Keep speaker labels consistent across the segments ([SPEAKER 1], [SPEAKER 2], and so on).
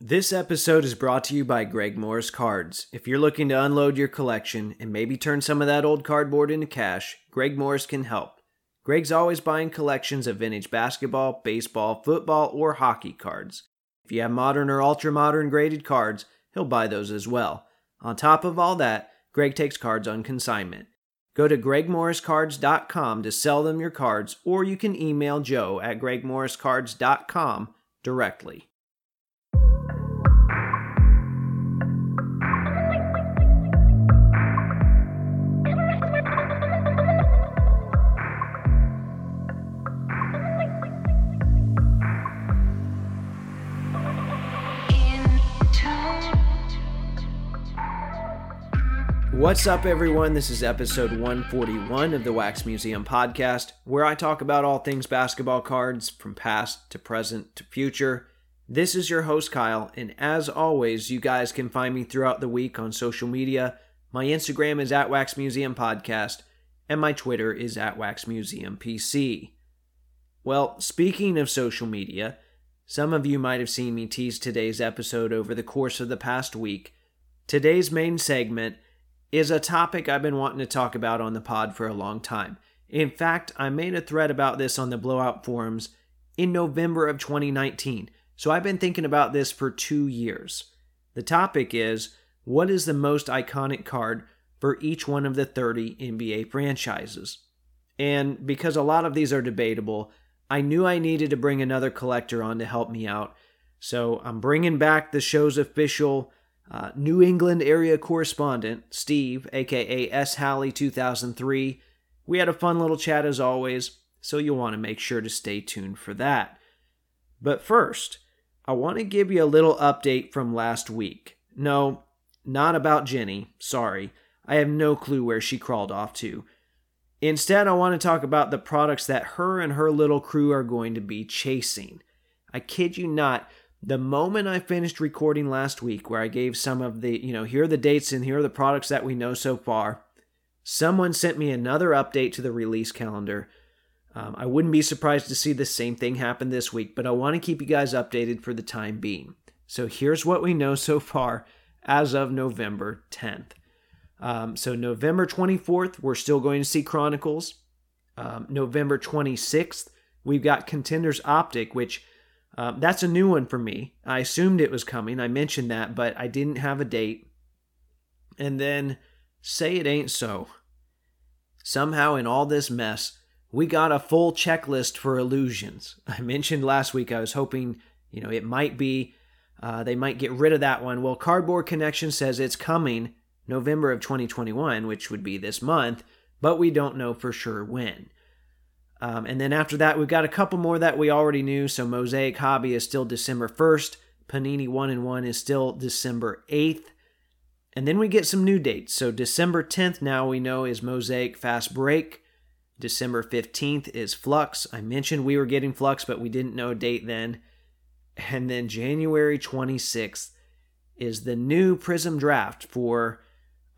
[SPEAKER 1] This episode is brought to you by Greg Morris Cards. If you're looking to unload your collection and maybe turn some of that old cardboard into cash, Greg Morris can help. Greg's always buying collections of vintage basketball, baseball, football, or hockey cards. If you have modern or ultra modern graded cards, he'll buy those as well. On top of all that, Greg takes cards on consignment. Go to gregmorriscards.com to sell them your cards, or you can email joe at gregmorriscards.com directly. What's up, everyone? This is episode 141 of the Wax Museum podcast, where I talk about all things basketball cards from past to present to future. This is your host, Kyle, and as always, you guys can find me throughout the week on social media. My Instagram is at Wax Museum Podcast, and my Twitter is at Wax Museum PC. Well, speaking of social media, some of you might have seen me tease today's episode over the course of the past week. Today's main segment is a topic I've been wanting to talk about on the pod for a long time. In fact, I made a thread about this on the Blowout forums in November of 2019, so I've been thinking about this for two years. The topic is what is the most iconic card for each one of the 30 NBA franchises? And because a lot of these are debatable, I knew I needed to bring another collector on to help me out. So I'm bringing back the show's official uh, New England area correspondent, Steve, aka S. Halley 2003. We had a fun little chat as always, so you'll want to make sure to stay tuned for that. But first, I want to give you a little update from last week. No, not about Jenny, sorry. I have no clue where she crawled off to. Instead, I want to talk about the products that her and her little crew are going to be chasing. I kid you not, the moment I finished recording last week, where I gave some of the, you know, here are the dates and here are the products that we know so far, someone sent me another update to the release calendar. Um, I wouldn't be surprised to see the same thing happen this week, but I want to keep you guys updated for the time being. So here's what we know so far as of November 10th. Um, so November 24th, we're still going to see Chronicles. Um, November 26th, we've got Contenders Optic, which um, that's a new one for me. I assumed it was coming. I mentioned that, but I didn't have a date. And then say it ain't so. Somehow, in all this mess, we got a full checklist for illusions. I mentioned last week I was hoping, you know, it might be, uh, they might get rid of that one. Well, Cardboard Connection says it's coming November of 2021, which would be this month, but we don't know for sure when. Um, and then after that, we've got a couple more that we already knew. So Mosaic Hobby is still December 1st. Panini 1 and 1 is still December 8th. And then we get some new dates. So December 10th now we know is Mosaic Fast Break. December 15th is Flux. I mentioned we were getting Flux, but we didn't know a date then. And then January 26th is the new Prism Draft for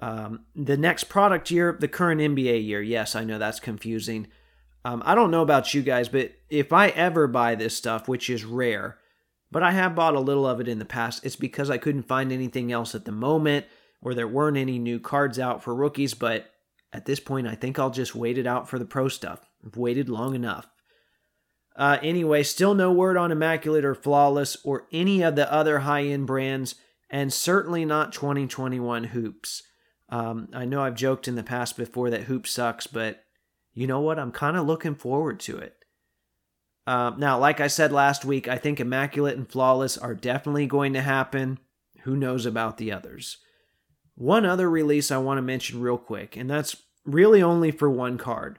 [SPEAKER 1] um, the next product year, the current NBA year. Yes, I know that's confusing. Um, I don't know about you guys, but if I ever buy this stuff, which is rare, but I have bought a little of it in the past, it's because I couldn't find anything else at the moment or there weren't any new cards out for rookies. But at this point, I think I'll just wait it out for the pro stuff. I've waited long enough. Uh, anyway, still no word on Immaculate or Flawless or any of the other high end brands, and certainly not 2021 Hoops. Um, I know I've joked in the past before that Hoops sucks, but you know what? I'm kind of looking forward to it. Uh, now, like I said last week, I think Immaculate and Flawless are definitely going to happen. Who knows about the others? One other release I want to mention real quick, and that's really only for one card.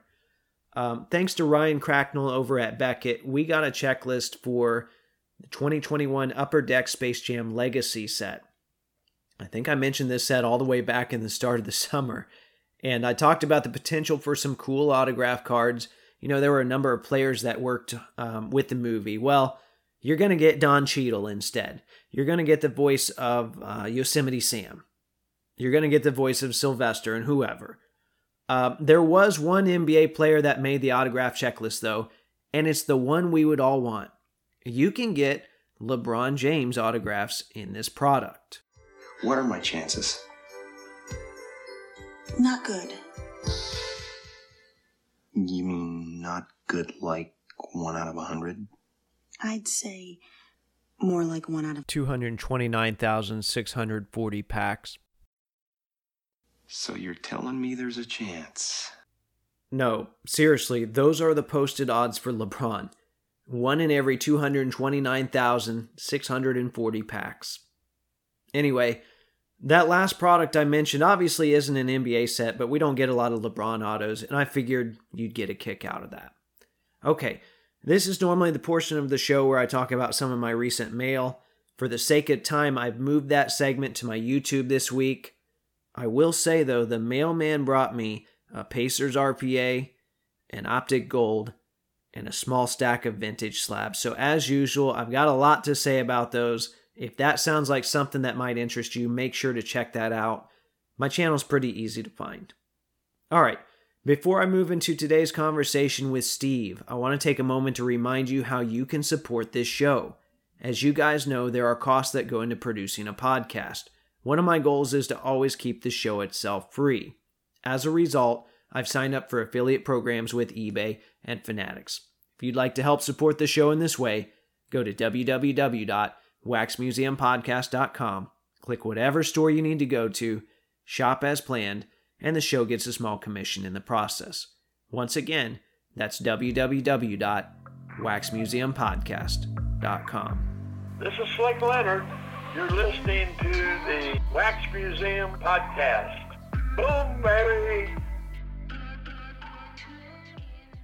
[SPEAKER 1] Um, thanks to Ryan Cracknell over at Beckett, we got a checklist for the 2021 Upper Deck Space Jam Legacy set. I think I mentioned this set all the way back in the start of the summer. And I talked about the potential for some cool autograph cards. You know, there were a number of players that worked um, with the movie. Well, you're going to get Don Cheadle instead. You're going to get the voice of uh, Yosemite Sam. You're going to get the voice of Sylvester and whoever. Uh, there was one NBA player that made the autograph checklist, though, and it's the one we would all want. You can get LeBron James autographs in this product.
[SPEAKER 2] What are my chances?
[SPEAKER 3] Not good.
[SPEAKER 2] You mean not good like one out of a hundred?
[SPEAKER 3] I'd say more like one out of
[SPEAKER 1] 229,640 packs.
[SPEAKER 2] So you're telling me there's a chance?
[SPEAKER 1] No, seriously, those are the posted odds for LeBron. One in every 229,640 packs. Anyway, that last product I mentioned obviously isn't an NBA set, but we don't get a lot of LeBron autos, and I figured you'd get a kick out of that. Okay, this is normally the portion of the show where I talk about some of my recent mail. For the sake of time, I've moved that segment to my YouTube this week. I will say, though, the mailman brought me a Pacers RPA, an Optic Gold, and a small stack of vintage slabs. So, as usual, I've got a lot to say about those. If that sounds like something that might interest you, make sure to check that out. My channel's pretty easy to find. All right, before I move into today's conversation with Steve, I want to take a moment to remind you how you can support this show. As you guys know, there are costs that go into producing a podcast. One of my goals is to always keep the show itself free. As a result, I've signed up for affiliate programs with eBay and Fanatics. If you'd like to help support the show in this way, go to www.waxmuseumpodcast.com, click whatever store you need to go to, shop as planned, and the show gets a small commission in the process. Once again, that's www.waxmuseumpodcast.com.
[SPEAKER 4] This is Slick Leonard. You're listening to the Wax Museum Podcast. Boom, baby!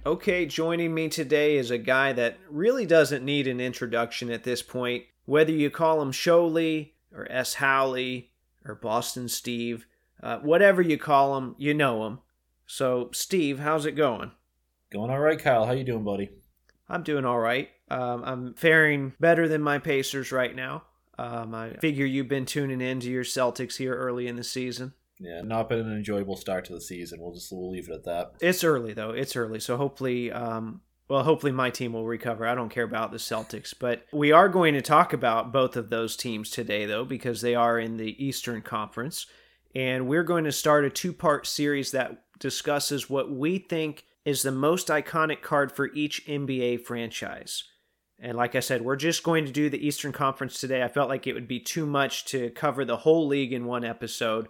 [SPEAKER 1] Okay, joining me today is a guy that really doesn't need an introduction at this point. Whether you call him Sholey or S. Howley or Boston Steve, uh, whatever you call him, you know him. So, Steve, how's it going?
[SPEAKER 5] Going all right, Kyle. How you doing, buddy?
[SPEAKER 1] I'm doing all right. Um, I'm faring better than my Pacers right now. Um, I figure you've been tuning in to your Celtics here early in the season.
[SPEAKER 5] Yeah, not been an enjoyable start to the season. We'll just we'll leave it at that.
[SPEAKER 1] It's early though. It's early, so hopefully, um, well, hopefully my team will recover. I don't care about the Celtics, but we are going to talk about both of those teams today, though, because they are in the Eastern Conference, and we're going to start a two-part series that discusses what we think is the most iconic card for each NBA franchise. And like I said, we're just going to do the Eastern Conference today. I felt like it would be too much to cover the whole league in one episode.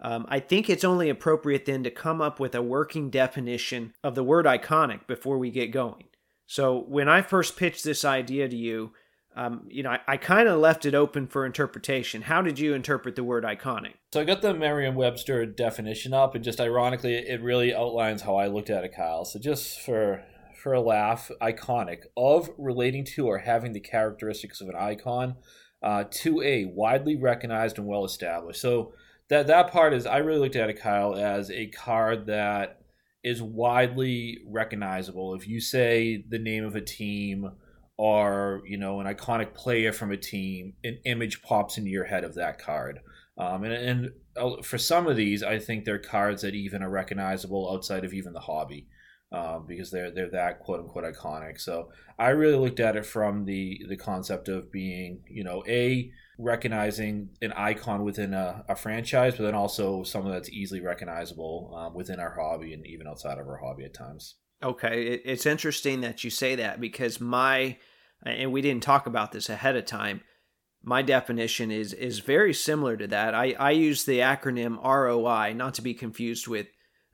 [SPEAKER 1] Um, I think it's only appropriate then to come up with a working definition of the word iconic before we get going. So when I first pitched this idea to you, um, you know, I, I kind of left it open for interpretation. How did you interpret the word iconic?
[SPEAKER 5] So I got the Merriam-Webster definition up, and just ironically, it really outlines how I looked at it, Kyle. So just for for a laugh, iconic of relating to or having the characteristics of an icon, uh, to a widely recognized and well established. So that that part is I really looked at it, Kyle, as a card that is widely recognizable. If you say the name of a team or you know an iconic player from a team, an image pops into your head of that card. Um, and, and uh, for some of these, I think they're cards that even are recognizable outside of even the hobby. Um, because they're they're that quote unquote iconic. So I really looked at it from the the concept of being you know a recognizing an icon within a, a franchise, but then also someone that's easily recognizable um, within our hobby and even outside of our hobby at times.
[SPEAKER 1] Okay, it's interesting that you say that because my and we didn't talk about this ahead of time. My definition is is very similar to that. I, I use the acronym ROI, not to be confused with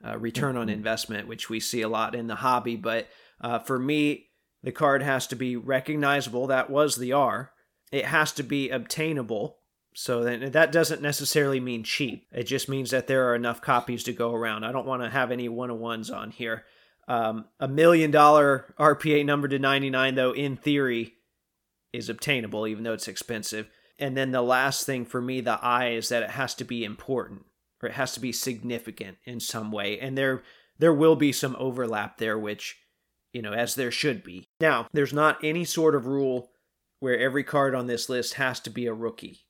[SPEAKER 1] uh, return on mm-hmm. investment, which we see a lot in the hobby. But uh, for me, the card has to be recognizable. That was the R it has to be obtainable. So that that doesn't necessarily mean cheap. It just means that there are enough copies to go around. I don't want to have any one on ones on here. Um, a million dollar RPA number to 99, though, in theory, is obtainable, even though it's expensive. And then the last thing for me, the I, is that it has to be important or it has to be significant in some way. And there there will be some overlap there, which, you know, as there should be. Now, there's not any sort of rule where every card on this list has to be a rookie.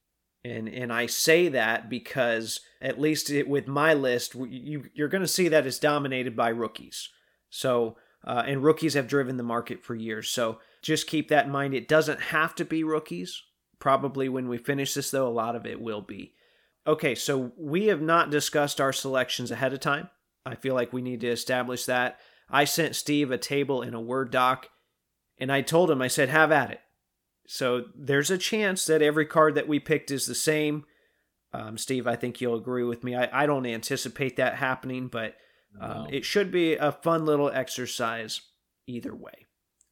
[SPEAKER 1] And and I say that because at least it, with my list, you you're going to see that it's dominated by rookies. So uh, and rookies have driven the market for years. So just keep that in mind. It doesn't have to be rookies. Probably when we finish this, though, a lot of it will be. Okay, so we have not discussed our selections ahead of time. I feel like we need to establish that. I sent Steve a table in a Word doc, and I told him, I said, have at it. So there's a chance that every card that we picked is the same. Um, Steve, I think you'll agree with me. I, I don't anticipate that happening, but um,
[SPEAKER 5] No.
[SPEAKER 1] it should be a fun little exercise either way.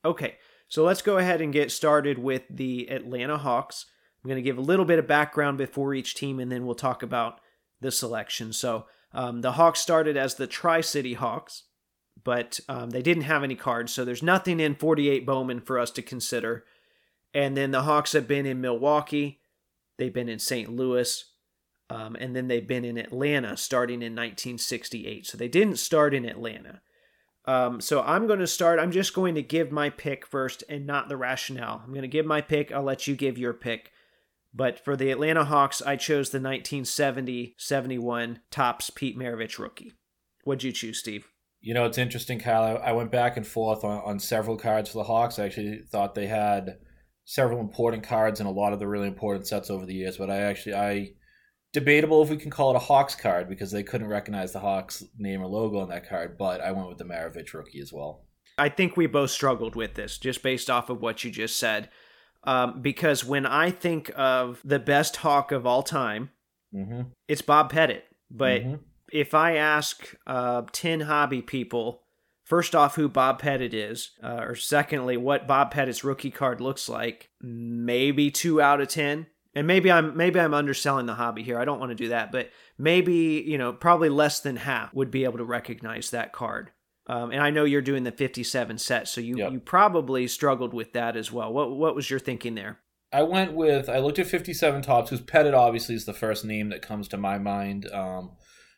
[SPEAKER 1] Okay, so let's go ahead and get started with the Atlanta Hawks. I'm going to give a little bit of background before each team, and then we'll talk about the selection. So um, the Hawks started as the Tri City Hawks, but um, they didn't have any cards, so there's nothing in 48 Bowman for us to consider. And then the Hawks have been in Milwaukee, they've been in St. Louis, um, and then they've been in Atlanta starting in 1968. So they didn't start in Atlanta. Um, so I'm going to start. I'm just going to give my pick first and not the rationale. I'm going to give my pick. I'll let you give your pick. But for the Atlanta Hawks, I chose the 1970 71 Topps Pete Maravich rookie. What'd you choose, Steve?
[SPEAKER 5] You know, it's interesting, Kyle. I, went back and forth on, on several cards for the Hawks. I actually thought they had several important cards in a lot of the really important sets over the years, but I actually I debatable if we can call it a Hawks card because they couldn't recognize the Hawks name or logo on that card, but I went with the Maravich rookie as well.
[SPEAKER 1] I think we both struggled with this just based off of what you just said. Um, because when I think of the best Hawk of all time,
[SPEAKER 5] Mm-hmm.
[SPEAKER 1] it's Bob Pettit. But
[SPEAKER 5] Mhm.
[SPEAKER 1] if I ask uh, 10 hobby people, first off, who Bob Pettit is, uh, or secondly, what Bob Pettit's rookie card looks like, maybe two out of 10. And maybe I'm maybe I'm underselling the hobby here. I don't want to do that, but maybe you know probably less than half would be able to recognize that card. Um, and I know you're doing the 57 set, so you
[SPEAKER 5] Yep.
[SPEAKER 1] you probably struggled with that as well. What what was your thinking there?
[SPEAKER 5] I went with I looked at 57 tops because Pettit obviously is the first name that comes to my mind. Um,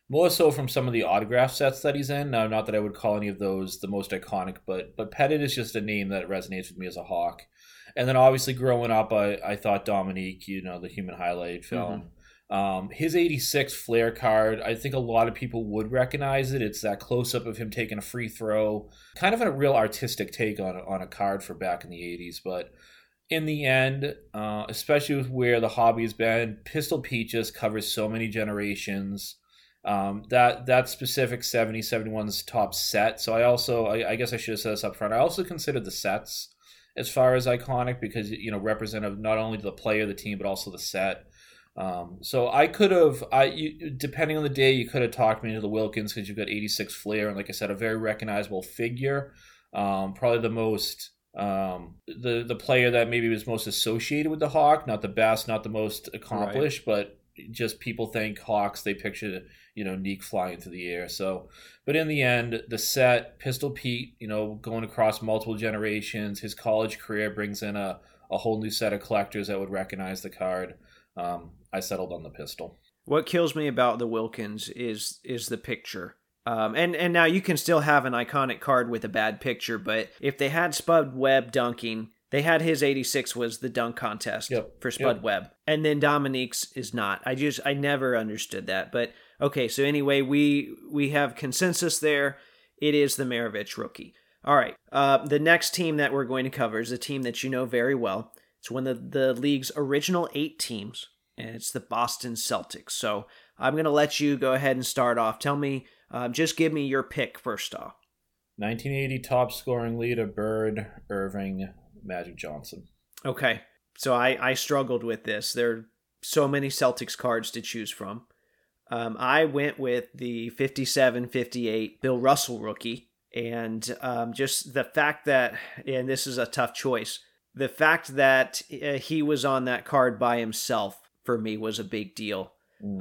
[SPEAKER 5] more so from some of the autograph sets that he's in. Now, not that I would call any of those the most iconic, but but Pettit is just a name that resonates with me as a Hawk. And then obviously growing up, I, I thought Dominique, you know, the Human Highlight film. Um, his 86 Fleer card, I think a lot of people would recognize it. It's that close up of him taking a free throw, kind of a real artistic take on, on a card for back in the 80s. But in the end, uh, especially with where the hobby has been, Pistol Pete just covers so many generations. Um, that that specific 70 71's top set. So I also, I, I guess I should have said this up front. I also considered the sets as far as iconic because you know representative not only the player, the team, but also the set. Um, so I could have, I you, depending on the day, you could have talked me into the Wilkins because you've got 86 Fleer and like I said, a very recognizable figure. Um, probably the most um, the the player that maybe was most associated with the Hawk, not the best, not the most accomplished, but just people think Hawks, they picture you know Nique flying through the air. So, but in the end, the set Pistol Pete, you know, going across multiple generations, his college career brings in a a whole new set of collectors that would recognize the card. Um, I settled on the pistol.
[SPEAKER 1] What kills me about the Wilkins is is the picture. Um, and and now you can still have an iconic card with a bad picture, but if they had Spud Webb dunking, they had his 86 was the dunk contest
[SPEAKER 5] Yep.
[SPEAKER 1] for Spud
[SPEAKER 5] Yep.
[SPEAKER 1] Webb, and then Dominique's is not. I just I never understood that. But okay, so anyway, we we have consensus there. It is the Maravich rookie. All right. Uh, the next team that we're going to cover is a team that you know very well. It's one of the league's original eight teams, and it's the Boston Celtics. So I'm going to let you go ahead and start off. Tell me, um, just give me your pick first off.
[SPEAKER 5] 1980 top scoring leader Bird, Erving, Magic Johnson.
[SPEAKER 1] Okay. So I, I struggled with this. There are so many Celtics cards to choose from. Um, I went with the 57 58 Bill Russell rookie. And um, just the fact that, and this is a tough choice, the fact that uh, he was on that card by himself for me was a big deal.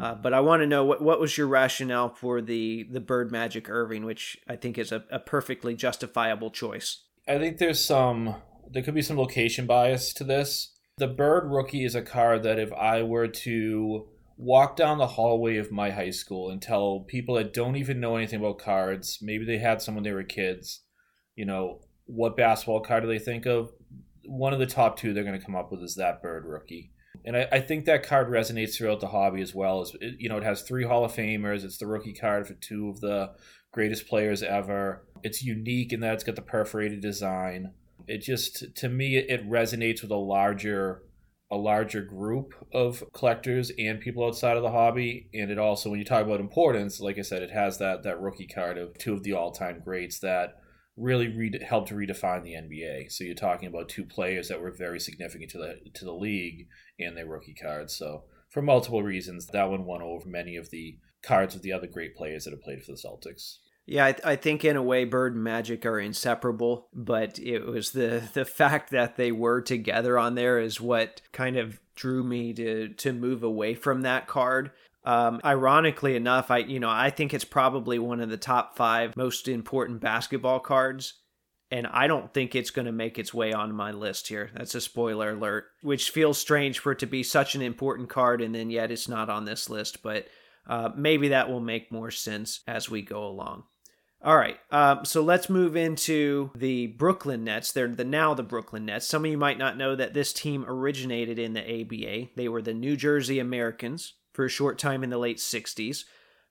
[SPEAKER 1] Uh, but I want to know what what was your rationale for the the Bird Magic Erving, which I think is a, a perfectly justifiable choice.
[SPEAKER 5] I think there's some there could be some location bias to this. The Bird rookie is a card that if I were to walk down the hallway of my high school and tell people that don't even know anything about cards, maybe they had some when they were kids, you know, what basketball card do they think of? One of the top two they're going to come up with is that Bird rookie. And I, I think that card resonates throughout the hobby as well. As it, you know, it has three Hall of Famers. It's the rookie card for two of the greatest players ever. It's unique in that it's got the perforated design. It just to me it resonates with a larger a larger group of collectors and people outside of the hobby. And it also when you talk about importance like i said it has that that rookie card of two of the all-time greats that really re- helped redefine the nba so you're talking about two players that were very significant to the to the league and their rookie cards. So for multiple reasons that one won over many of the cards of the other great players that have played for the celtics
[SPEAKER 1] Yeah, I, I think in a way, Bird and Magic are inseparable, but it was the the fact that they were together on there is what kind of drew me to to move away from that card. Um, ironically enough, I you know I think it's probably one of the top five most important basketball cards, and I don't think it's going to make its way on my list here. That's a spoiler alert, which feels strange for it to be such an important card, and then yet it's not on this list. But uh, maybe that will make more sense as we go along. All right, um, so let's move into the Brooklyn Nets. They're the now the Brooklyn Nets. Some of you might not know that this team originated in the ABA. They were the New Jersey Americans for a short time in the late '60s,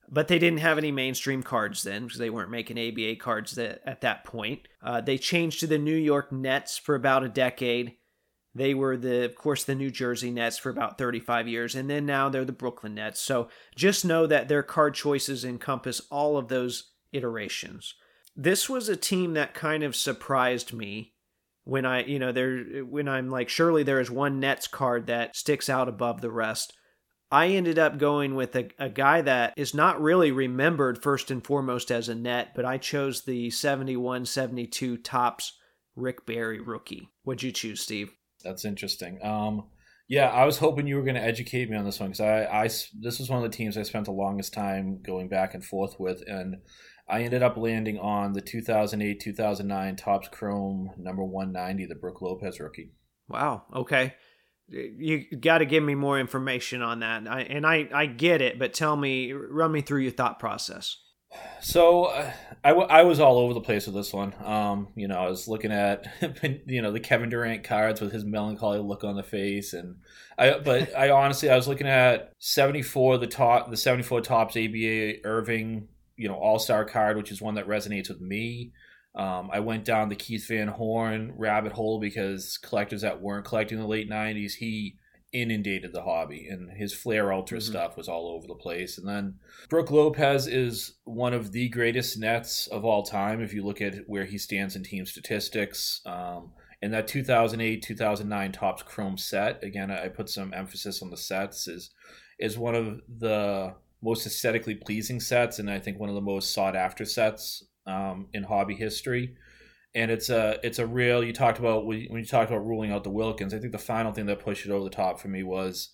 [SPEAKER 1] but they didn't have any mainstream cards then because they weren't making ABA cards that, at that point. Uh, they changed to the New York Nets for about a decade. They were the, of course, the New Jersey Nets for about 35 years, and then now they're the Brooklyn Nets. So just know that their card choices encompass all of those iterations. This was a team that kind of surprised me when I, you know, there when I'm like, surely there is one Nets card that sticks out above the rest. I ended up going with a, a guy that is not really remembered first and foremost as a net, but I chose the 71 72 Topps Rick Barry rookie. What'd you choose, Steve?
[SPEAKER 5] That's interesting. Um, yeah, I was hoping you were going to educate me on this one because I, I, this was one of the teams I spent the longest time going back and forth with, and I ended up landing on the 2008 2009 Topps Chrome number 190, the Brooke Lopez rookie.
[SPEAKER 1] Wow. Okay. You got to give me more information on that. I, and I, I get it, but tell me, run me through your thought process.
[SPEAKER 5] So uh, I, w- I was all over the place with this one. Um, you know, I was looking at you know the Kevin Durant cards with his melancholy look on the face, and I but I honestly I was looking at seventy four the top the seventy four Topps ABA Erving you know All Star card, which is one that resonates with me. Um, I went down the Keith Van Horn rabbit hole because collectors that weren't collecting in the late '90s, he inundated the hobby and his Fleer Ultra mm-hmm. stuff was all over the place. And then Brooke Lopez is one of the greatest nets of all time if you look at where he stands in team statistics. Um, and that 2008 2009 Topps Chrome set, again, I put some emphasis on the sets, is is one of the most aesthetically pleasing sets and I think one of the most sought after sets um, in hobby history and it's a it's a real. You talked about when you talked about ruling out the Wilkins. I think the final thing that pushed it over the top for me was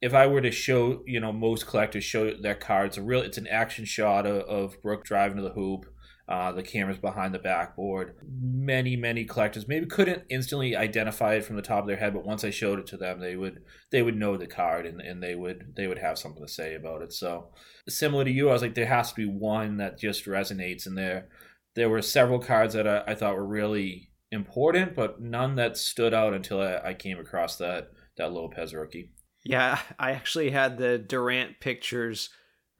[SPEAKER 5] if I were to show, you know, most collectors show their cards. A real, it's an action shot of, of Brooke driving to the hoop. Uh, the cameras behind the backboard. Many, many collectors maybe couldn't instantly identify it from the top of their head, but once I showed it to them, they would they would know the card and, and they would they would have something to say about it. So similar to you, I was like, there has to be one that just resonates, and there there were several cards that I, I, thought were really important, but none that stood out until I, I came across that that Lopez rookie.
[SPEAKER 1] Yeah, I actually had the Durant pictures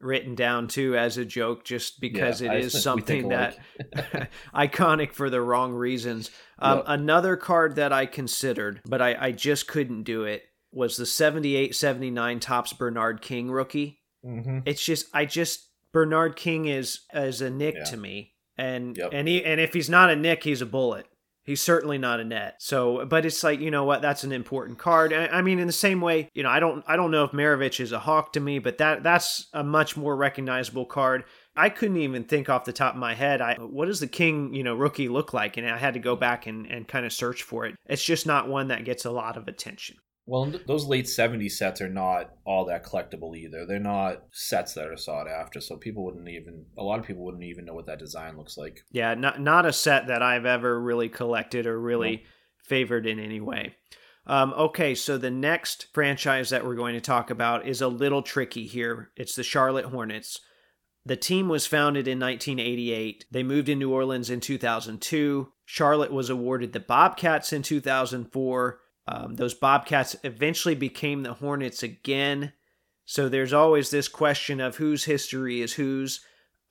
[SPEAKER 1] written down too as a joke just because yeah, it is something that iconic for the wrong reasons. Um, yep. Another card that I considered, but I, I just couldn't do it, was the 78 79 Topps Bernard King rookie. Mm-hmm. It's just, I just, Bernard King is as a Knick yeah. to me and yep. and he and if he's not a Knick, he's a bullet. He's certainly not a net. So, but it's like you know what? That's an important card. I mean, in the same way, you know, I don't I don't know if Maravich is a hawk to me, but that that's a much more recognizable card. I couldn't even think off the top of my head. I what does the king you know rookie look like? And I had to go back and and kind of search for it. It's just not one that gets a lot of attention.
[SPEAKER 5] Well, those late 70s sets are not all that collectible either. They're not sets that are sought after, so people wouldn't even a lot of people wouldn't even know what that design looks like.
[SPEAKER 1] Yeah, not not a set that I've ever really collected or really no. favored in any way. Um, okay, so the next franchise that we're going to talk about is a little tricky here. It's the Charlotte Hornets. The team was founded in 1988. They moved in New Orleans in 2002. Charlotte was awarded the Bobcats in 2004 um, those Bobcats eventually became the Hornets again. So there's always this question of whose history is whose.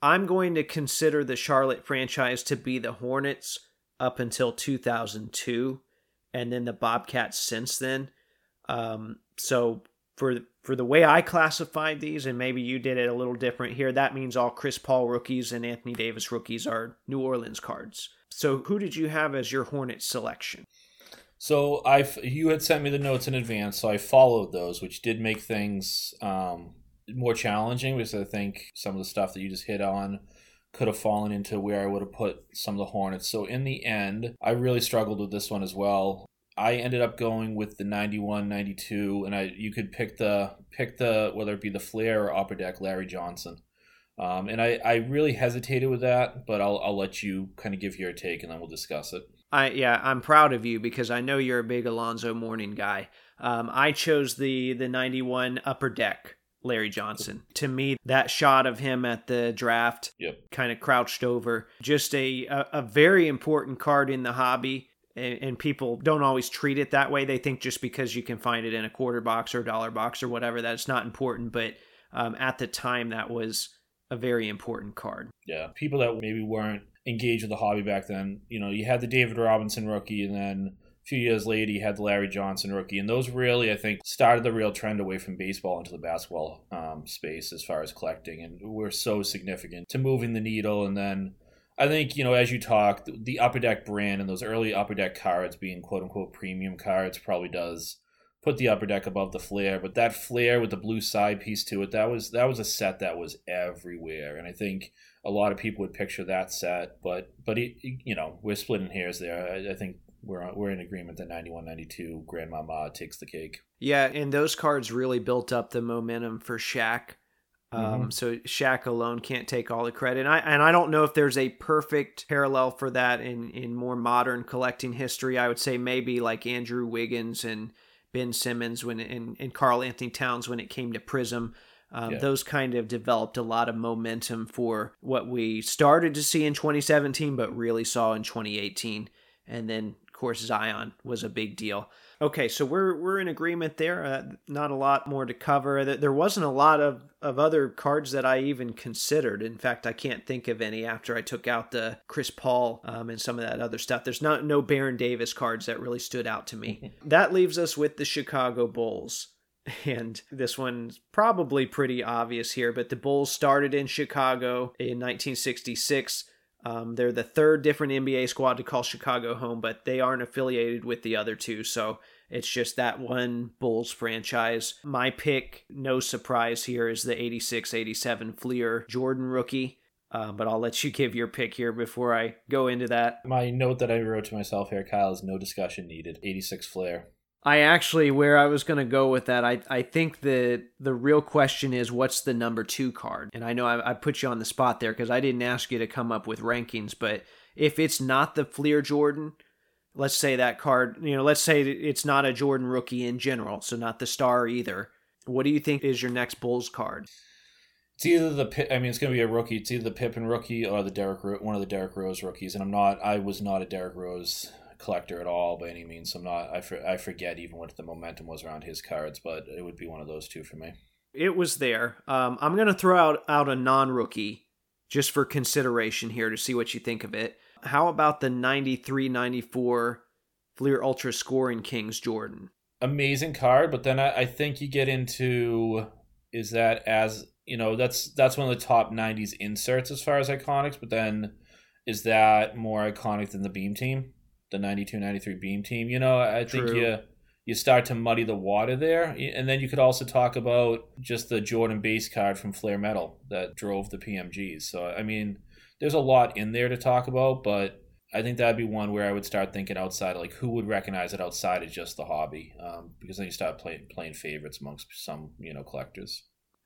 [SPEAKER 1] I'm going to consider the Charlotte franchise to be the Hornets. up until 2002, and then the Bobcats since then. Um, so for for the way I classified these, and maybe you did it a little different here, that means all Chris Paul rookies and Anthony Davis rookies are New Orleans cards. So who did you have as your Hornet selection?
[SPEAKER 5] So I, you had sent me the notes in advance, so I followed those, which did make things um, more challenging because I think some of the stuff that you just hit on could have fallen into where I would have put some of the Hornets. So in the end, I really struggled with this one as well. I ended up going with the 91, 92, and I you could pick the pick the whether it be the Fleer or Upper Deck Larry Johnson. Um, and I, I really hesitated with that, but I'll, I'll let you kind of give your take and then we'll discuss it.
[SPEAKER 1] I yeah, I'm proud of you because I know you're a big Alonzo Mourning guy. Um, I chose the the 91 Upper Deck Larry Johnson. To me, that shot of him at the draft,
[SPEAKER 5] yep.
[SPEAKER 1] kind of crouched over, just a, a, a very important card in the hobby and, and, people don't always treat it that way. They think just because you can find it in a quarter box or dollar box or whatever, that it's not important. But um, at the time, that was a very important card.
[SPEAKER 5] Yeah, people that maybe weren't engaged with the hobby back then, you know, you had the David Robinson rookie, and then a few years later, you had the Larry Johnson rookie, and those really, I think, started the real trend away from baseball into the basketball um, space as far as collecting, and were so significant to moving the needle, and then I think, you know, as you talk, the Upper Deck brand and those early Upper Deck cards being quote unquote premium cards probably does put the Upper Deck above the Fleer. But that Fleer with the blue side piece to it, that was that was a set that was everywhere. And I think a lot of people would picture that set. But, but it, you know, we're splitting hairs there. I, I think we're we're in agreement that 91 92 Grandmama takes the cake.
[SPEAKER 1] Yeah, and those cards really built up the momentum for Shaq um, mm-hmm. So Shaq alone can't take all the credit. And I, and I don't know if there's a perfect parallel for that in, in more modern collecting history. I would say maybe like Andrew Wiggins and Ben Simmons when and, and Karl-Anthony Towns when it came to Prism. Um, yeah. Those kind of developed a lot of momentum for what we started to see in 2017, but really saw in 2018. And then, of course, Zion was a big deal. Okay, so we're we're in agreement there. Uh, not a lot more to cover. There wasn't a lot of, of other cards that I even considered. In fact, I can't think of any after I took out the Chris Paul um, and some of that other stuff. There's not no Baron Davis cards that really stood out to me. that leaves us with the Chicago Bulls. And this one's probably pretty obvious here, but the Bulls started in Chicago in 1966. Um, they're the third different NBA squad to call Chicago home, but they aren't affiliated with the other two. So it's just that one Bulls franchise. My pick, no surprise here, is the 86 87 Fleer Jordan rookie. Uh, but I'll let you give your pick here before I go into that.
[SPEAKER 5] My note that I wrote to myself here, Kyle, is no discussion needed. 86 Fleer.
[SPEAKER 1] I actually, where I was going to go with that, I, I think that the real question is what's the number two card? And I know I, I put you on the spot there because I didn't ask you to come up with rankings, but if it's not the Fleer Jordan, let's say that card, you know, let's say it's not a Jordan rookie in general, so not the star either. What do you think is your next Bulls card?
[SPEAKER 5] It's either the I mean, it's going to be a rookie. It's either the Pippen rookie or the Derrick one of the Derrick Rose rookies. And I'm not. I was not a Derrick Rose collector at all by any means. I'm not. I, for, I forget even what the momentum was around his cards, but it would be one of those two for me.
[SPEAKER 1] It was there. Um, I'm going to throw out out a non rookie just for consideration here to see what you think of it. How about the 93 94 Fleer Ultra Scoring Kings Jordan?
[SPEAKER 5] Amazing card, but then I, I think you get into is that as you know that's that's one of the top 90s inserts as far as iconics but then is that more iconic than the beam team the 92 93 beam team you know i True. think you you start to muddy the water there and then you could also talk about just the jordan base card from Fleer Metal that drove the pmgs so i mean there's a lot in there to talk about, but I think that'd be one where I would start thinking outside, like who would recognize it outside of just the hobby, um, because then you start playing playing favorites amongst some you know collectors.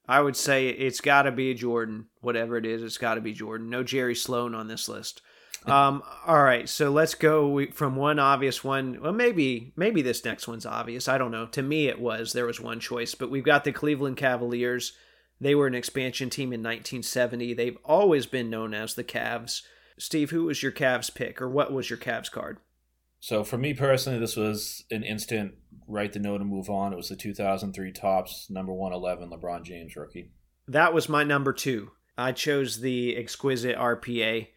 [SPEAKER 1] I would say it's got to be Jordan, whatever it is. It's got to be Jordan. No Jerry Sloan on this list. Um, all right, so let's go from one obvious one. Well, maybe maybe this next one's obvious. I don't know. To me, it was. There was one choice, but we've got the Cleveland Cavaliers. They were an expansion team in 1970. They've always been known as the Cavs. Steve, who was your Cavs pick, or what was your Cavs card?
[SPEAKER 5] So for me personally, this was an instant write the note and move on. It was the 2003 Topps number 111 LeBron James rookie.
[SPEAKER 1] That was my number two. I chose the exquisite RPA.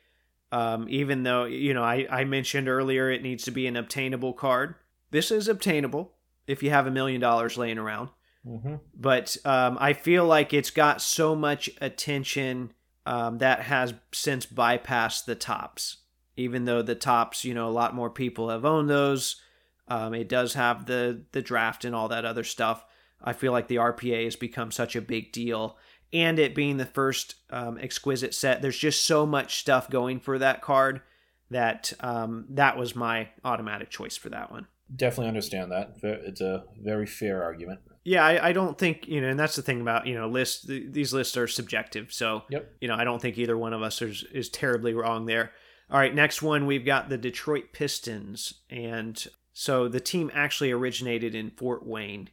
[SPEAKER 1] Um, even though, you know, I, I mentioned earlier it needs to be an obtainable card. This is obtainable if you have a million dollars laying around.
[SPEAKER 5] Mm-hmm.
[SPEAKER 1] But um, I feel like it's got so much attention um, that has since bypassed the Topps. Even though the Topps, you know, a lot more people have owned those. Um, it does have the the draft and all that other stuff. I feel like the RPA has become such a big deal, and it being the first um, exquisite set, there's just so much stuff going for that card that um, that was my automatic choice for that one.
[SPEAKER 5] Definitely understand that. It's a very fair argument.
[SPEAKER 1] Yeah, I, I don't think you know, and that's the thing about you know lists. These lists are subjective, so
[SPEAKER 5] Yep.
[SPEAKER 1] you know I don't think either one of us is is terribly wrong there. All right, next one we've got the Detroit Pistons, and so the team actually originated in Fort Wayne.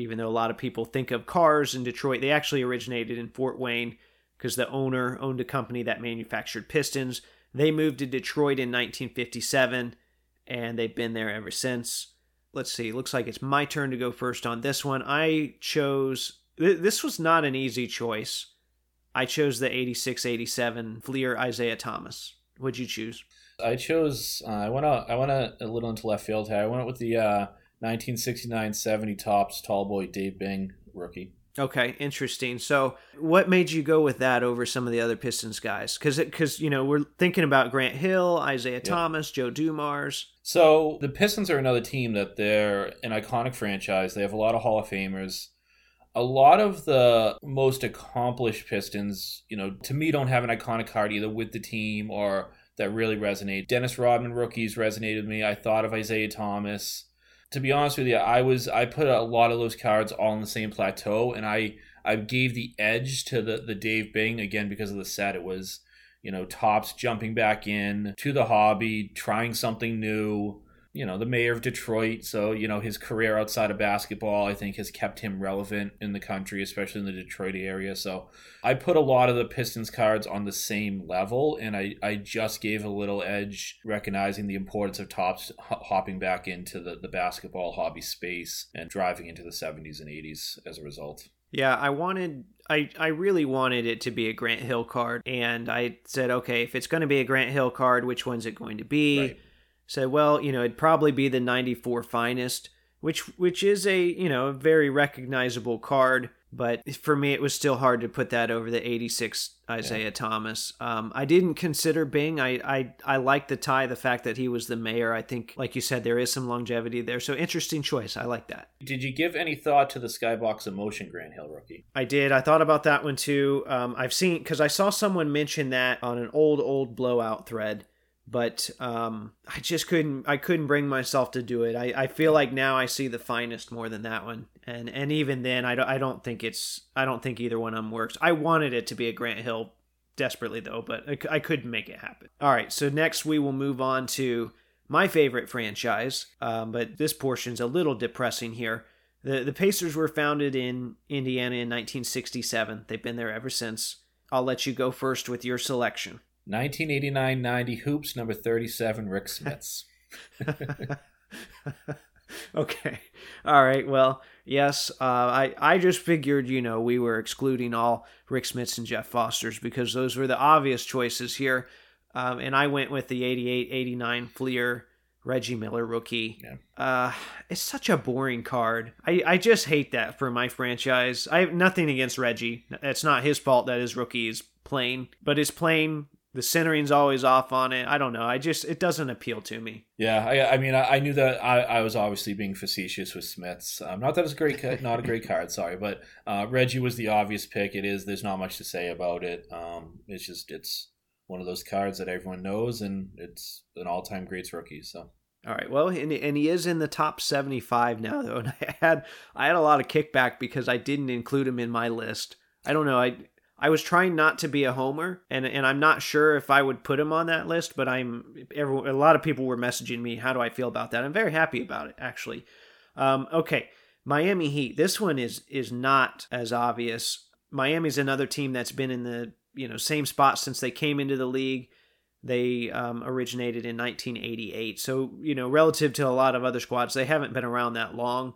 [SPEAKER 1] Even though a lot of people think of cars in Detroit, they actually originated in Fort Wayne because the owner owned a company that manufactured pistons. They moved to Detroit in 1957, and they've been there ever since. Let's see, looks like it's my turn to go first on this one. I chose, th- this was not an easy choice. I chose the 86 87 Fleer Isiah Thomas. What'd you choose?
[SPEAKER 5] I chose. Uh, I went out. I went a, a little into left field here. I went with the uh, 1969-70 Topps tall boy Dave Bing rookie.
[SPEAKER 1] Okay, interesting. So, what made you go with that over some of the other Pistons guys? Because, because you know, we're thinking about Grant Hill, Isiah Thomas, Joe Dumars.
[SPEAKER 5] So the Pistons are another team that they're an iconic franchise. They have a lot of Hall of Famers. A lot of the most accomplished Pistons, you know, to me, don't have an iconic card either with the team or that really resonate. Dennis Rodman rookies resonated with me. I thought of Isiah Thomas. To be honest with you, I was I put a lot of those cards all on the same plateau, and I I gave the edge to the the Dave Bing again because of the set. It was you know Topps jumping back in to the hobby, trying something new. You know the mayor of Detroit, so you know his career outside of basketball, I think, has kept him relevant in the country, especially in the Detroit area. So I put a lot of the Pistons cards on the same level, and I, I just gave a little edge, recognizing the importance of Topps hopping back into the, the basketball hobby space and driving into the 70s and 80s as a result.
[SPEAKER 1] Yeah, I wanted I I really wanted it to be a Grant Hill card and I said, okay, if it's going to be a Grant Hill card, which one's it going to be?
[SPEAKER 5] Right.
[SPEAKER 1] Said, well, you know, it'd probably be the 94 finest, which which is a, you know, a very recognizable card, but for me it was still hard to put that over the 86 Isiah Thomas. Um, I didn't consider Bing. I I I like the tie, the fact that he was the mayor. I think like you said there is some longevity there. So interesting choice. I like that.
[SPEAKER 5] Did you give any thought to the Skybox Emotion Grant Hill rookie?
[SPEAKER 1] I did. I thought about that one too. Um, I've seen because I saw someone mention that on an old old blowout thread, but um, I just couldn't. I couldn't bring myself to do it. I, I feel like now I see the finest more than that one, and and even then, I don't. I don't think it's. I don't think either one of them works. I wanted it to be a Grant Hill desperately though, but I couldn't make it happen. All right. So next we will move on to my favorite franchise, um, but this portion's a little depressing here. The the Pacers were founded in Indiana in 1967. They've been there ever since. I'll let you go first with your selection.
[SPEAKER 5] 1989-90 Hoops, number 37, Rick Smits.
[SPEAKER 1] okay. All right. Well, yes. Uh, I I just figured you know we were excluding all Rick Smiths and Jeff Fosters because those were the obvious choices here, um, and I went with the 88-89 Fleer Reggie Miller rookie.
[SPEAKER 5] Yeah.
[SPEAKER 1] Uh, it's such a boring card. I, I just hate that for my franchise. I have nothing against Reggie. It's not his fault that his rookie is plain, but it's plain. The centering's always off on it. I don't know. I just it doesn't appeal to me.
[SPEAKER 5] Yeah, I, I mean, I, I knew that I, I was obviously being facetious with Smits. Um, not that it's a great, ca- not a great card, sorry, but uh, Reggie was the obvious pick. It is. There's not much to say about it. Um, it's just it's one of those cards that everyone knows, and it's an all-time greats rookie. So
[SPEAKER 1] All right. Well, and, and he is in the top 75 now, though. And I had I had a lot of kickback because I didn't include him in my list. I don't know. I I was trying not to be a homer, and and I'm not sure if I would put him on that list. But I'm everyone, a lot of people were messaging me. How do I feel about that? I'm very happy about it, actually. Um, okay, Miami Heat. This one is is not as obvious. Miami's another team that's been in the you know same spot since they came into the league. They um, originated in 1988. So, you know, relative to a lot of other squads, they haven't been around that long.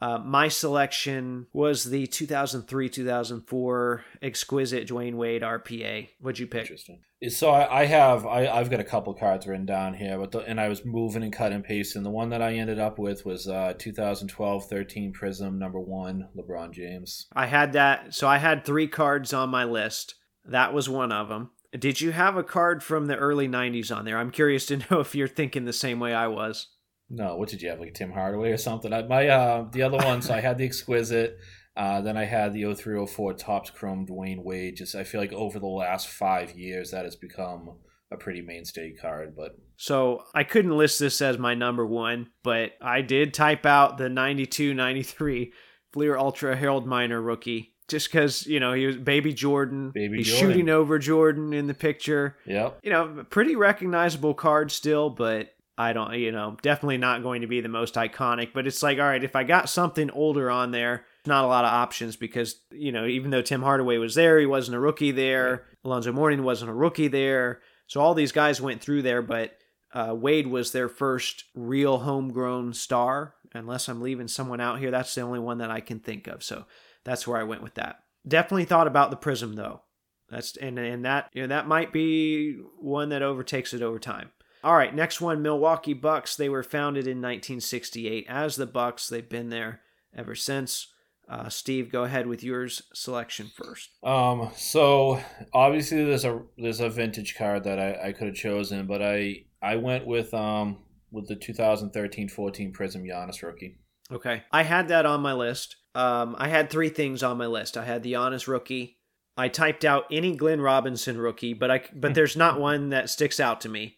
[SPEAKER 1] Uh, my selection was the 2003 2004 exquisite Dwyane Wade RPA. What'd you pick?
[SPEAKER 5] Interesting. So I, I have I, I've got a couple cards written down here, but the, and I was moving and cutting and pasting. The one that I ended up with was uh, 2012-13 Prism number one LeBron James.
[SPEAKER 1] I had that. So I had three cards on my list. That was one of them. Did you have a card from the early 90s on there? I'm curious to know if you're thinking the same way I was.
[SPEAKER 5] No, what did you have? Like Tim Hardaway or something? I, my uh, the other ones, I had the exquisite. Uh, then I had the 0304 Topps Chrome Dwyane Wade. Just I feel like over the last five years that has become a pretty mainstay card. But
[SPEAKER 1] So I couldn't list this as my number one, but I did type out the 92 93 Fleer Ultra Harold Miner rookie. Just because, you know, he was baby Jordan.
[SPEAKER 5] Baby
[SPEAKER 1] He's
[SPEAKER 5] Jordan.
[SPEAKER 1] shooting over Jordan in the picture.
[SPEAKER 5] yep,
[SPEAKER 1] You know, pretty recognizable card still, but I don't, you know, definitely not going to be the most iconic. But it's like, all right, if I got something older on there, not a lot of options because, you know, even though Tim Hardaway was there, he wasn't a rookie there. Alonzo Mourning wasn't a rookie there. So all these guys went through there, but uh, Wade was their first real homegrown star. Unless I'm leaving someone out here, that's the only one that I can think of. So that's where I went with that. Definitely thought about the Prism though. That's and and that you know that might be one that overtakes it over time. All right, next one, Milwaukee Bucks. They were founded in 1968 as the Bucks. They've been there ever since. Uh, Steve, go ahead with yours selection first.
[SPEAKER 5] Um, so obviously there's a there's a vintage card that I, I could have chosen, but I I went with um with the 2013-14 Prism Giannis rookie.
[SPEAKER 1] Okay, I had that on my list. Um, I had three things on my list. I had the Giannis rookie. I typed out any Glenn Robinson rookie, but I but there's not one that sticks out to me.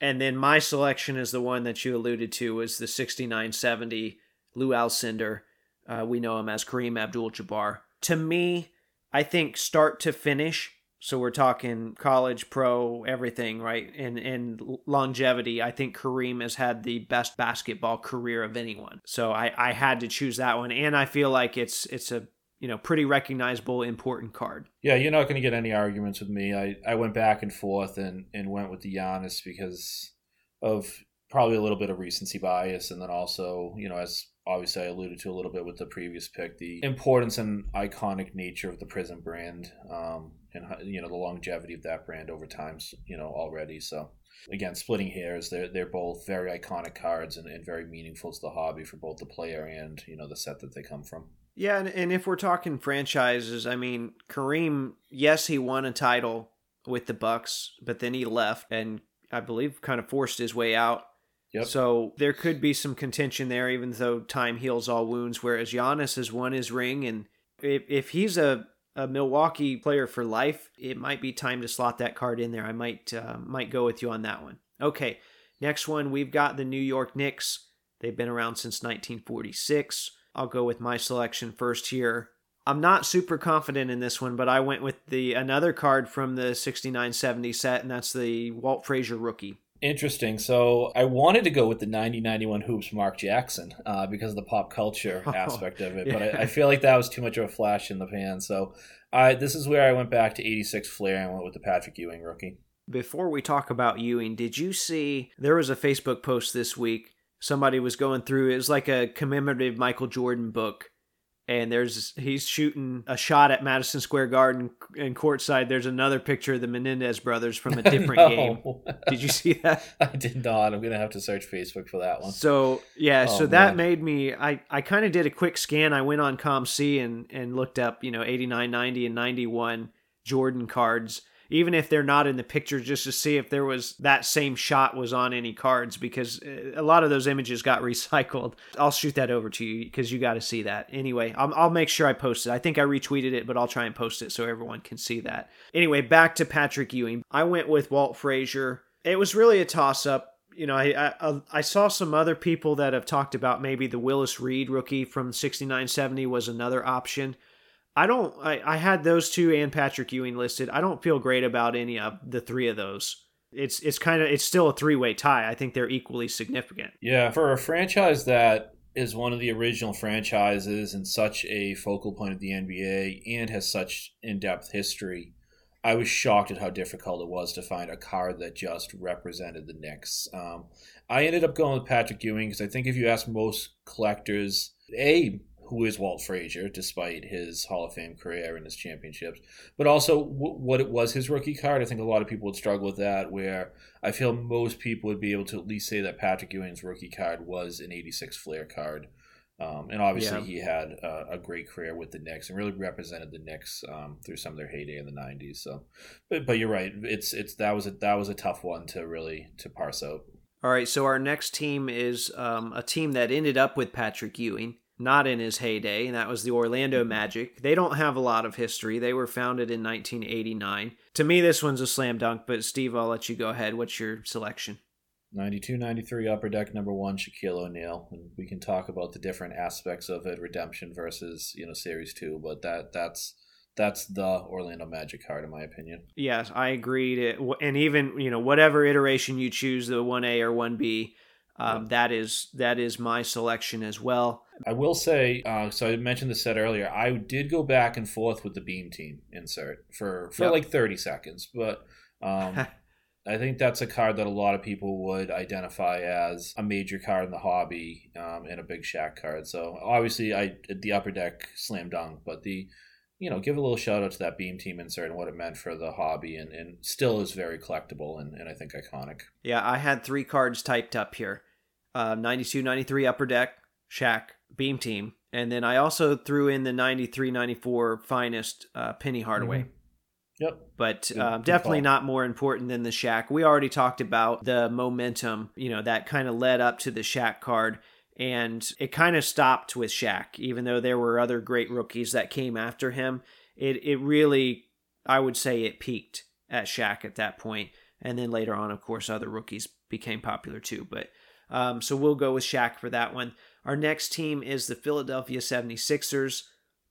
[SPEAKER 1] And then my selection is the one that you alluded to was the 6970 Lou Alcindor. Uh, we know him as Kareem Abdul-Jabbar. To me, I think start to finish. So we're talking college, pro, everything, right? And and longevity. I think Kareem has had the best basketball career of anyone. So I, I had to choose that one, and I feel like it's it's a you know pretty recognizable, important card.
[SPEAKER 5] Yeah, you're not going to get any arguments with me. I, I went back and forth and, and went with the Giannis because of probably a little bit of recency bias, and then also, you know, as obviously I alluded to a little bit with the previous pick, the importance and iconic nature of the Prism brand, um, and you know the longevity of that brand over time, you know, already. So again, splitting hairs, they're they're both very iconic cards and, and very meaningful to the hobby for both the player and you know the set that they come from.
[SPEAKER 1] Yeah, and, and if we're talking franchises, I mean, Kareem, yes, he won a title with the Bucks, but then he left and I believe kind of forced his way out.
[SPEAKER 5] Yep.
[SPEAKER 1] So there could be some contention there, even though time heals all wounds. Whereas Giannis has won his ring, and if, if he's a, a Milwaukee player for life, it might be time to slot that card in there. I might uh, might go with you on that one. Okay, next one we've got the New York Knicks. They've been around since 1946. I'll go with my selection first here. I'm not super confident in this one, but I went with the another card from the 69-70 set, and that's the Walt Frazier rookie.
[SPEAKER 5] Interesting. So I wanted to go with the 90-91 hoops Mark Jackson uh, because of the pop culture aspect of it, but I, I, feel like that was too much of a flash in the pan. So I this is where I went back to 86 Fleer and went with the Patrick Ewing rookie.
[SPEAKER 1] Before we talk about Ewing, did you see there was a Facebook post this week? Somebody was going through it was like a commemorative Michael Jordan book and there's he's shooting a shot at Madison Square Garden and courtside. There's another picture of the Menendez brothers from a different
[SPEAKER 5] No.
[SPEAKER 1] game. Did you see that?
[SPEAKER 5] I did not. I'm gonna have to search Facebook for that one.
[SPEAKER 1] So yeah,
[SPEAKER 5] Oh,
[SPEAKER 1] so that made me. I I kind of did a quick scan. I went on COMC and and looked up you know 89, 90, and 91 Jordan cards. Even if they're not in the picture, just to see if there was that same shot was on any cards, because uh, a lot of those images got recycled. I'll shoot that over to you because you got to see that. Anyway, I'll, I'll make sure I post it. I think I retweeted it, but I'll try and post it so everyone can see that. Anyway, back to Patrick Ewing. I went with Walt Frazier. It was really a toss up you know, I, I I saw some other people that have talked about maybe the Willis Reed rookie from 6970 was another option. I don't I, I had those two and Patrick Ewing listed. I don't feel great about any of the three of those. It's it's kind of it's still a three-way tie. I think they're equally significant.
[SPEAKER 5] Yeah, for a franchise that is one of the original franchises and such a focal point of the NBA and has such in-depth history, I was shocked at how difficult it was to find a card that just represented the Knicks. Um, I ended up going with Patrick Ewing because I think if you ask most collectors a who is Walt Frazier, despite his Hall of Fame career and his championships, but also w- what it was his rookie card. I think a lot of people would struggle with that. Where I feel most people would be able to at least say that Patrick Ewing's rookie card was an '86 Fleer card. Um, and obviously,
[SPEAKER 1] Yeah.
[SPEAKER 5] he had a, a great career with the Knicks and really represented the Knicks um, through some of their heyday in the '90s. So, but but you're right. It's it's that was a that was a tough one to really to parse out.
[SPEAKER 1] All right, so our next team is um, a team that ended up with Patrick Ewing, not in his heyday, and that was the Orlando Magic. They don't have a lot of history. They were founded in 1989. To me, this one's a slam dunk, but Steve, I'll let you go ahead. What's your selection?
[SPEAKER 5] 92 93 upper deck number one shaquille o'neal and we can talk about the different aspects of it redemption versus you know series two but that that's that's the orlando magic card in my opinion
[SPEAKER 1] Yes, I agree. And even you know whatever iteration you choose, the one A or one B, um, that is that is my selection as well.
[SPEAKER 5] I will say uh, so i mentioned this set earlier i did go back and forth with the beam team insert for for
[SPEAKER 1] Yep.
[SPEAKER 5] like 30 seconds but um I think that's a card that a lot of people would identify as a major card in the hobby um, and a big Shaq card. So obviously, I the upper deck slam dunk, but the you know give a little shout out to that beam team insert and what it meant for the hobby, and, and still is very collectible and, and I think iconic.
[SPEAKER 1] Yeah, I had three cards typed up here: uh, 92, 93 Upper Deck, Shaq, Beam Team, and then I also threw in the 93, 94 finest uh, Penny Hardaway.
[SPEAKER 5] Mhm. Yep.
[SPEAKER 1] But
[SPEAKER 5] Good-
[SPEAKER 1] um,
[SPEAKER 5] good
[SPEAKER 1] definitely
[SPEAKER 5] call.
[SPEAKER 1] not more important than the Shaq. We already talked about the momentum, you know, that kind of led up to the Shaq card. And it kind of stopped with Shaq, even though there were other great rookies that came after him. It it really, I would say, it peaked at Shaq at that point. point, and then later on, of course, other rookies became popular too. But um, so we'll go with Shaq for that one. Our next team is the Philadelphia 76ers.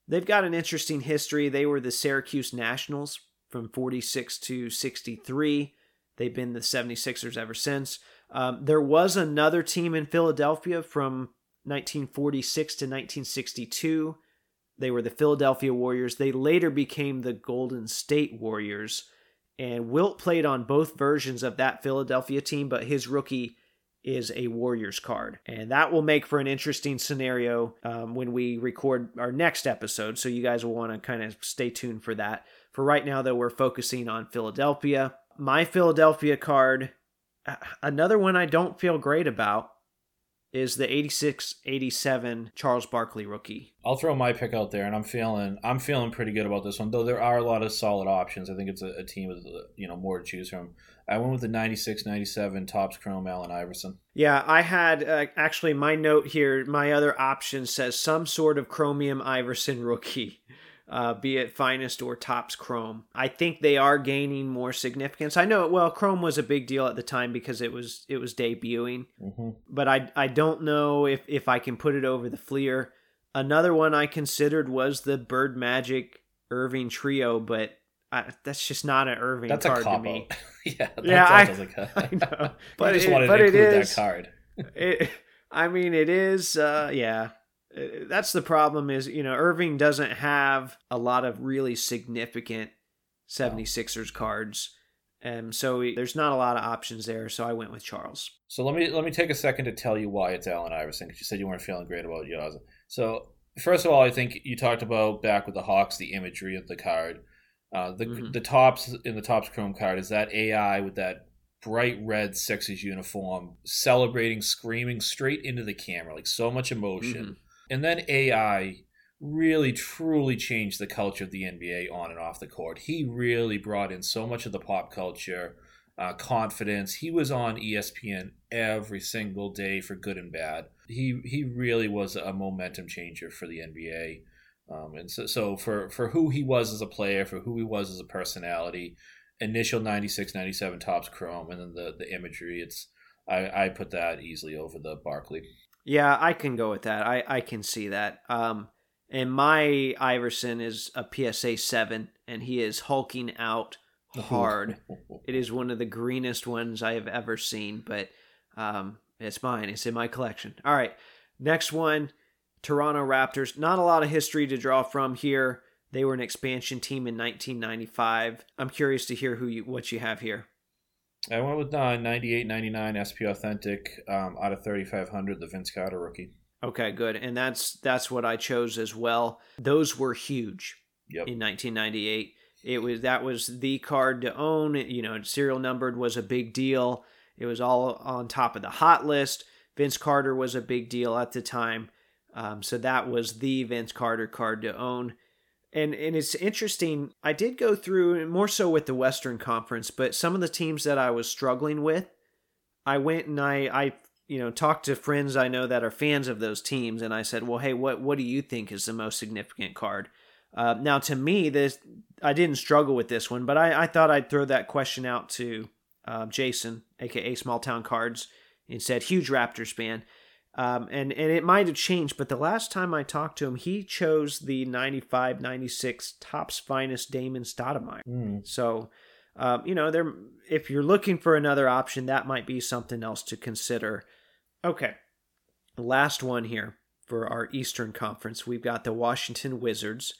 [SPEAKER 1] They've got an interesting history. They were the Syracuse Nationals from 46 to 63. They've been the 76ers ever since. Um, there was another team in Philadelphia from 1946 to 1962. They were the Philadelphia Warriors. They later became the Golden State Warriors. And Wilt played on both versions of that Philadelphia team, but his rookie is a Warriors card. And that will make for an interesting scenario um, when we record our next episode. So you guys will want to kind of stay tuned for that. For right now, though, we're focusing on Philadelphia. My Philadelphia card, another one I don't feel great about, is the 86 87 Charles Barkley rookie.
[SPEAKER 5] I'll throw my pick out there, and I'm feeling I'm feeling pretty good about this one. Though there are a lot of solid options. I think it's a, a team with you know more to choose from. I went with the 96, 97 Topps Chrome Allen Iverson.
[SPEAKER 1] Yeah, I had uh, actually my note here. My other option says some sort of Chromium Iverson rookie, uh, be it finest or Topps Chrome. I think they are gaining more significance. I know, well, Chrome was a big deal at the time because it was it was debuting,
[SPEAKER 5] Mm-hmm.
[SPEAKER 1] but I I don't know if if I can put it over the Fleer. Another one I considered was the Bird Magic Erving trio, but I, that's just not an Erving
[SPEAKER 5] That's a
[SPEAKER 1] card to me.
[SPEAKER 5] yeah, that,
[SPEAKER 1] Yeah,
[SPEAKER 5] that
[SPEAKER 1] I-
[SPEAKER 5] does look-
[SPEAKER 1] I know,
[SPEAKER 5] but I just
[SPEAKER 1] it-
[SPEAKER 5] wanted
[SPEAKER 1] but
[SPEAKER 5] to include
[SPEAKER 1] is-
[SPEAKER 5] that card.
[SPEAKER 1] it, I mean, it is, uh, yeah. Uh, That's the problem is, you know, Erving doesn't have a lot of really significant 76ers cards. And so he- there's not a lot of options there. So I went with Charles.
[SPEAKER 5] So let me let me take a second to tell you why it's Allen Iverson because you said you weren't feeling great about yours. So first of all, I think you talked about back with the Hawks the imagery of the card. Uh, the
[SPEAKER 1] Mhm.
[SPEAKER 5] the Topps in the Topps Chrome card is that AI with that bright red Sixers uniform celebrating, screaming straight into the camera, like so much emotion. And then AI really truly changed the culture of the NBA on and off the court. He really brought in so much of the pop culture, uh, confidence. He was on ESPN every single day for good and bad. He he really was a momentum changer for the NBA. Um, and so, so for, for who he was as a player, for who he was as a personality, initial 96, 97 Topps chrome, and then the, the imagery, it's I, I put that easily over the Barkley.
[SPEAKER 1] Yeah, I can go with that. I, I can see that. Um, and my Iverson is a PSA 7, and he is hulking out hard. It is one of the greenest ones I have ever seen, but um, it's mine. It's in my collection. All right, next one Toronto Raptors. Not a lot of history to draw from here. They were an expansion team in 1995. I'm curious to hear who you what you have here.
[SPEAKER 5] I went with uh, 98, 99 SP Authentic um, out of 3,500, the Vince Carter rookie.
[SPEAKER 1] Okay, good. And that's that's what I chose as well. Those were huge
[SPEAKER 5] Yep.
[SPEAKER 1] in 1998. It was that was the card to own. You know, serial numbered was a big deal. It was all on top of the hot list. Vince Carter was a big deal at the time, um, so that was the Vince Carter card to own. And and it's interesting. I did go through more so with the Western Conference, but some of the teams that I was struggling with, I went and I I you know talked to friends I know that are fans of those teams, and I said, well, hey, what what do you think is the most significant card? Uh, now, to me, this I didn't struggle with this one, but I, I thought I'd throw that question out to uh, Jason, aka Small Town Cards, and said huge Raptors fan. Um, and and it might have changed, but the last time I talked to him, he chose the 95-96 Topps Finest Damon Stoudamire.
[SPEAKER 5] Mm.
[SPEAKER 1] So, um, you know, there if you're looking for another option, that might be something else to consider. Okay, last one here for our Eastern Conference. We've got the Washington Wizards.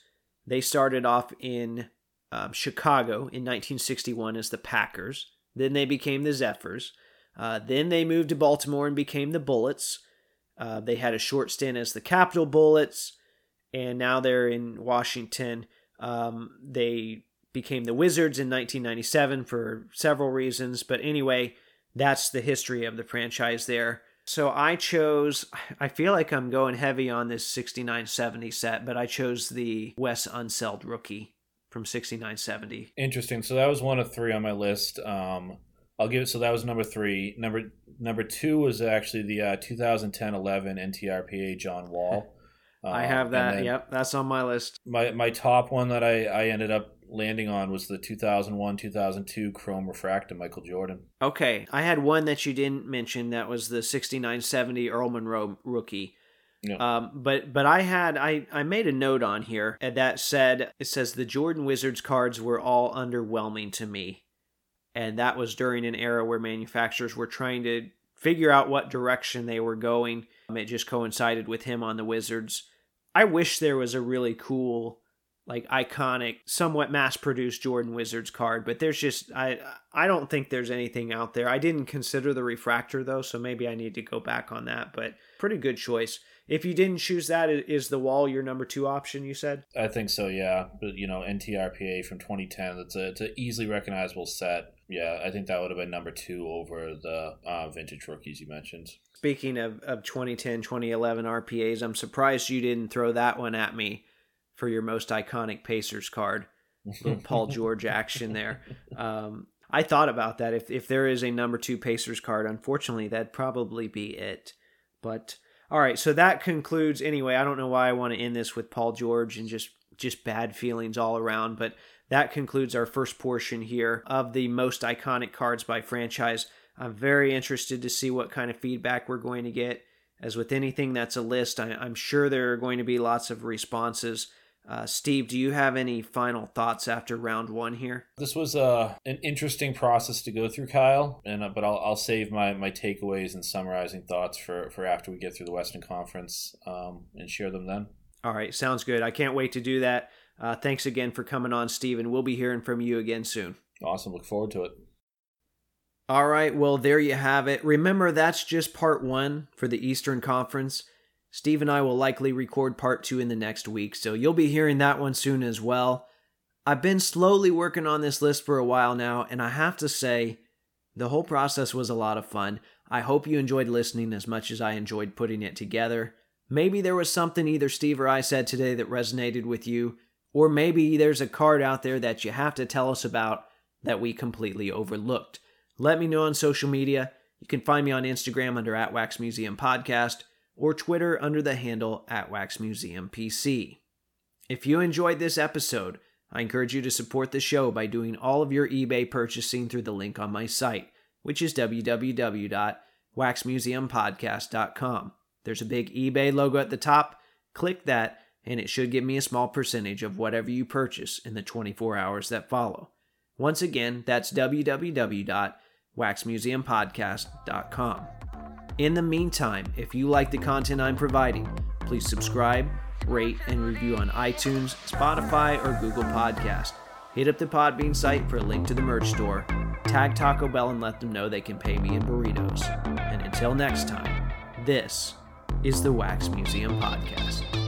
[SPEAKER 1] They started off in um, Chicago in 1961 as the Packers. Then they became the Zephyrs. Uh, then they moved to Baltimore and became the Bullets. Uh, they had a short stint as the Capital Bullets, and now they're in Washington. Um, they became the Wizards in 1997 for several reasons, but anyway, that's the history of the franchise there. So I chose, I feel like I'm going heavy on this 69 70 set, but I chose the Wes Unseld rookie from 69 70.
[SPEAKER 5] Interesting. So that was one of three on my list. Um, I'll give it. So that was number three. Number number two was actually the uh, 2010-11 NTRPA John Wall.
[SPEAKER 1] I
[SPEAKER 5] Um,
[SPEAKER 1] have that. Yep, that's on my list.
[SPEAKER 5] My my top one that I, I ended up landing on was the 2001-2002 Chrome Refractor Michael Jordan.
[SPEAKER 1] Okay, I had one that you didn't mention. That was the 69 70 Earl Monroe rookie.
[SPEAKER 5] Yeah.
[SPEAKER 1] Um, but but I had I I made a note on here that said it says the Jordan Wizards cards were all underwhelming to me, and that was during an era where manufacturers were trying to figure out what direction they were going. Um, It just coincided with him on the Wizards. I wish there was a really cool, like iconic, somewhat mass-produced Jordan Wizards card, but there's just I I don't think there's anything out there. I didn't consider the refractor though, so maybe I need to go back on that. But pretty good choice. If you didn't choose that, i- the wall your number two option? You said.
[SPEAKER 5] I think so, yeah. But you know, NTRPA from 2010. It's a it's an easily recognizable set. Yeah, I think that would have been number two over the uh, vintage rookies you mentioned.
[SPEAKER 1] Speaking of, of 2010, 2011 RPAs, I'm surprised you didn't throw that one at me for your most iconic Pacers card. Little Paul George action there. Um, I thought about that. If, if there is a number two Pacers card, unfortunately, that'd probably be it. But all right, so that concludes. Anyway, I don't know why I want to end this with Paul George and just just bad feelings all around, but that concludes our first portion here of the most iconic cards by franchise. I'm very interested to see what kind of feedback we're going to get. As with anything that's a list, I, I'm sure there are going to be lots of responses. Uh, Steve, do you have any final thoughts after round one here?
[SPEAKER 5] This was uh, an interesting process to go through, Kyle. And uh, but I'll, I'll save my, my takeaways and summarizing thoughts for, for after we get through the Western Conference um, and share them then.
[SPEAKER 1] All right, sounds good. I can't wait to do that. Uh, thanks again for coming on, Steve, and we'll be hearing from you again soon.
[SPEAKER 5] Awesome. Look forward to it.
[SPEAKER 1] All right, well, there you have it. Remember, that's just part one for the Eastern Conference. Steve and I will likely record part two in the next week, so you'll be hearing that one soon as well. I've been slowly working on this list for a while now, and I have to say, the whole process was a lot of fun. I hope you enjoyed listening as much as I enjoyed putting it together. Maybe there was something either Steve or I said today that resonated with you, or maybe there's a card out there that you have to tell us about that we completely overlooked. Let me know on social media. You can find me on Instagram under at Wax Museum Podcast or Twitter under the handle at Wax Museum PC. If you enjoyed this episode, I encourage you to support the show by doing all of your eBay purchasing through the link on my site, which is www.waxmuseumpodcast.com. There's a big eBay logo at the top. Click that, and it should give me a small percentage of whatever you purchase in the 24 hours that follow. Once again, that's www.waxmuseumpodcast.com. In the meantime, if you like the content I'm providing, please subscribe, rate, and review on iTunes, Spotify, or Google Podcast. Hit up the Podbean site for a link to the merch store. Tag Taco Bell and let them know they can pay me in burritos. And until next time, this is the Wax Museum Podcast.